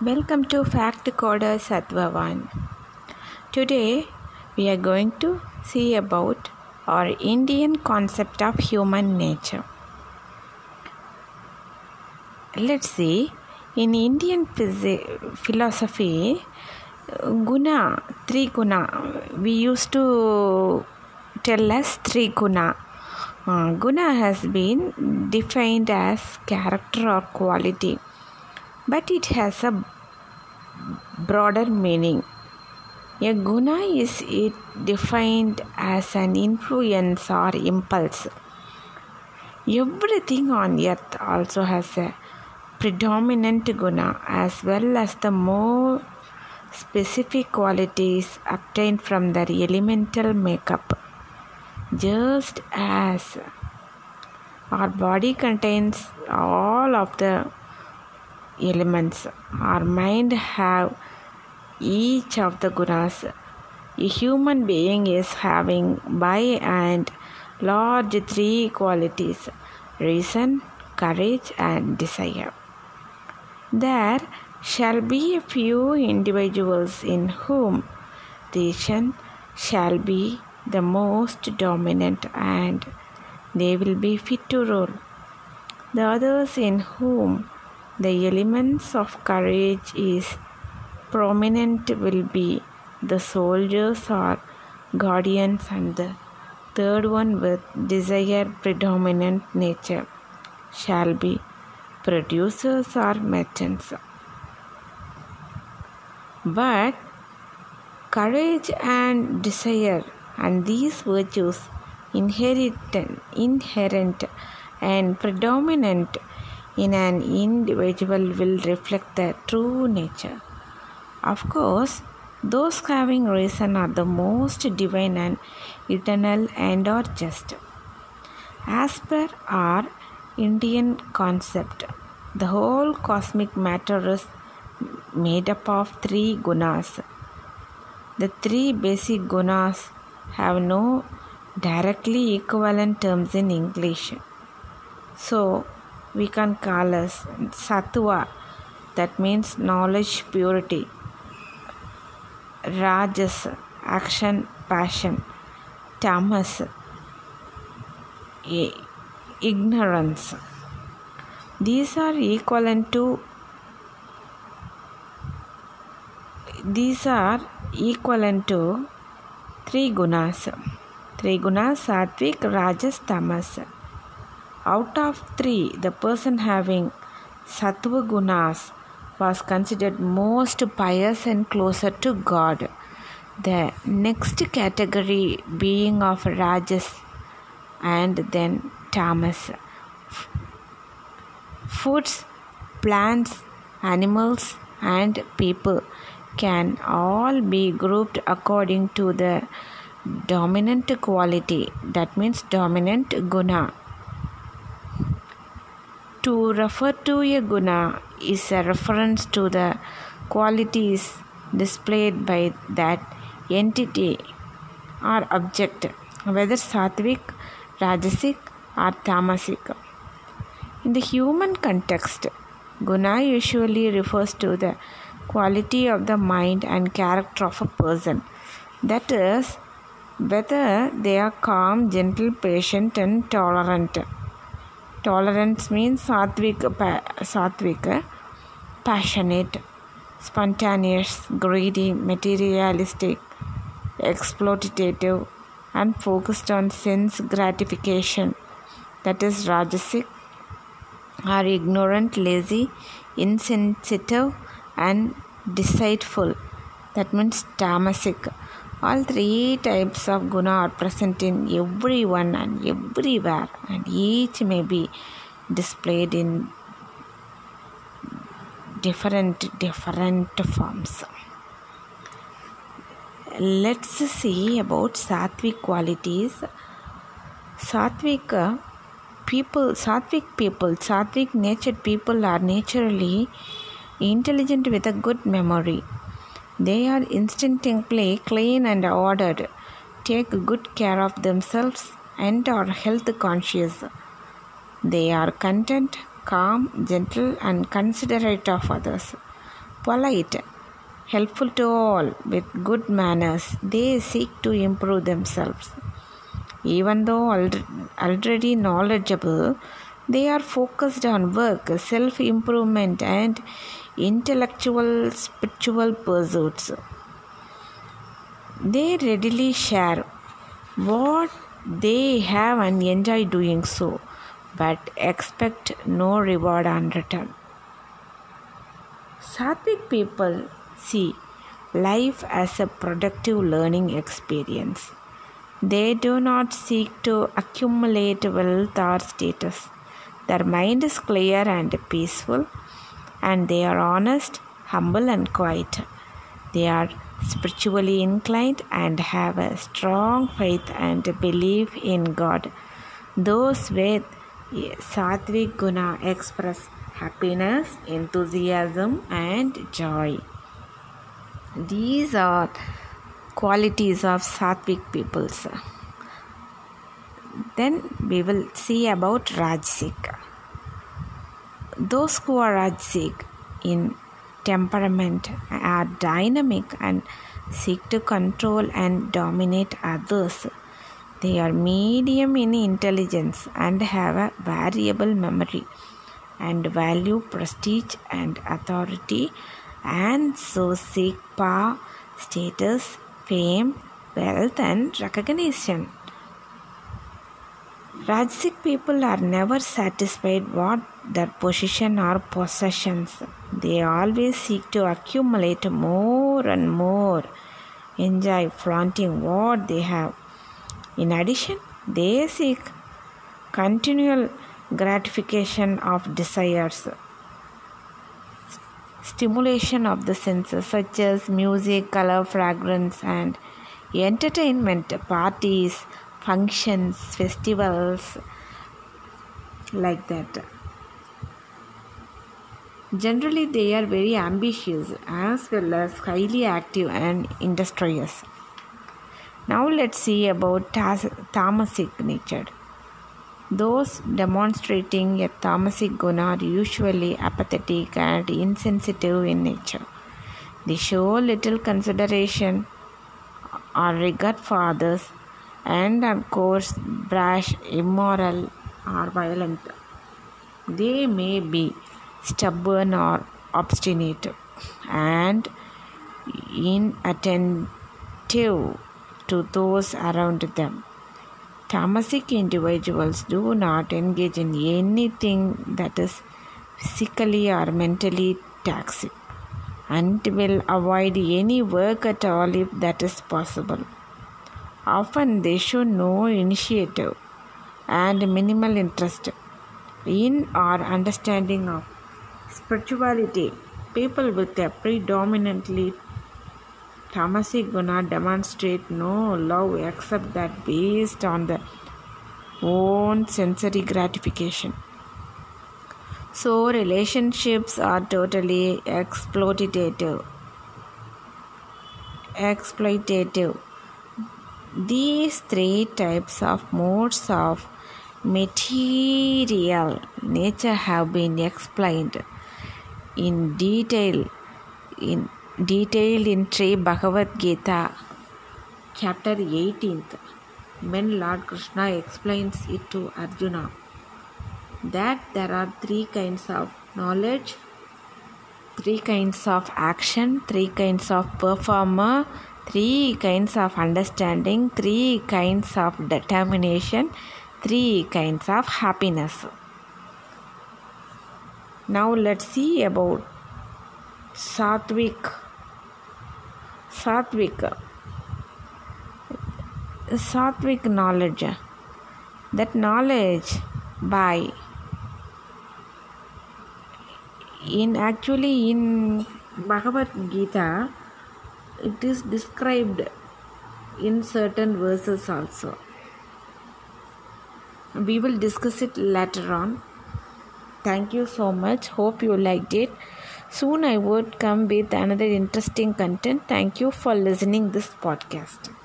Welcome to Fact Coder Sattvavan. Today we are going to see about our Indian concept of human nature. Let's see in Indian phys- philosophy guna three guna we used to tell us three guna uh, guna has been defined as character or quality but it has a broader meaning. A guna is it defined as an influence or impulse. Everything on earth also has a predominant guna as well as the more specific qualities obtained from their elemental makeup. Just as our body contains all of the elements. Our mind have each of the gunas. A human being is having by and large three qualities reason, courage, and desire. There shall be a few individuals in whom reason shall be the most dominant and they will be fit to rule. The others in whom the elements of courage is prominent will be the soldiers or guardians and the third one with desire predominant nature shall be producers or merchants. But courage and desire and these virtues inherent inherent and predominant in an individual will reflect their true nature. Of course, those having reason are the most divine and eternal and are just. As per our Indian concept, the whole cosmic matter is made up of three gunas. The three basic gunas have no directly equivalent terms in English. So, we can call as sattva that means knowledge purity rajas action passion tamas ignorance these are equivalent to these are equivalent to three gunas three gunas sattvic rajas tamas out of three, the person having sattva gunas was considered most pious and closer to God. The next category being of rajas and then tamas. Foods, plants, animals, and people can all be grouped according to the dominant quality, that means dominant guna. To refer to a guna is a reference to the qualities displayed by that entity or object, whether sattvic, rajasic, or tamasic. In the human context, guna usually refers to the quality of the mind and character of a person. That is, whether they are calm, gentle, patient, and tolerant. Tolerance means sattvic, sattvic, passionate, spontaneous, greedy, materialistic, exploitative, and focused on sense gratification. That is Rajasic, are ignorant, lazy, insensitive, and deceitful. That means Tamasic all three types of guna are present in everyone and everywhere, and each may be displayed in different different forms. Let's see about sattvic qualities. Sattvic uh, people, sattvic people, sattvic natured people are naturally intelligent with a good memory they are instinctively clean and ordered, take good care of themselves, and are health conscious. They are content, calm, gentle, and considerate of others. polite, helpful to all, with good manners. They seek to improve themselves. Even though already knowledgeable, they are focused on work, self improvement, and intellectual spiritual pursuits. They readily share what they have and enjoy doing so, but expect no reward on return. Sattvic people see life as a productive learning experience. They do not seek to accumulate wealth or status. Their mind is clear and peaceful, and they are honest, humble, and quiet. They are spiritually inclined and have a strong faith and belief in God. Those with Sattvic Guna express happiness, enthusiasm, and joy. These are qualities of Sattvic peoples. Then we will see about Rajasic. Those who are Rajasic in temperament are dynamic and seek to control and dominate others. They are medium in intelligence and have a variable memory and value prestige and authority and so seek power, status, fame, wealth, and recognition. Rajasic people are never satisfied with their position or possessions. They always seek to accumulate more and more, enjoy flaunting what they have. In addition, they seek continual gratification of desires stimulation of the senses such as music, color, fragrance, and entertainment, parties, functions, festivals, like that. Generally, they are very ambitious as well as highly active and industrious. Now, let's see about tamasic nature. Those demonstrating a tamasic guna are usually apathetic and insensitive in nature. They show little consideration or regard for others and, of course, brash, immoral, or violent. They may be stubborn or obstinate and inattentive to those around them. Tamasic individuals do not engage in anything that is physically or mentally taxing and will avoid any work at all if that is possible. Often they show no initiative and minimal interest in or understanding of spirituality. People with a predominantly Tamasic guna demonstrate no love except that based on the own sensory gratification. So relationships are totally exploitative. Exploitative. These three types of modes of material nature have been explained in detail in detailed in Sri Bhagavad Gita, chapter 18th, when Lord Krishna explains it to Arjuna that there are three kinds of knowledge, three kinds of action, three kinds of performer, three kinds of understanding, three kinds of determination, three kinds of happiness. Now let's see about Sattvic. Sattvic. Sattvic knowledge. That knowledge by in actually in bhagavad gita it is described in certain verses also we will discuss it later on thank you so much hope you liked it Soon I would come with another interesting content. Thank you for listening this podcast.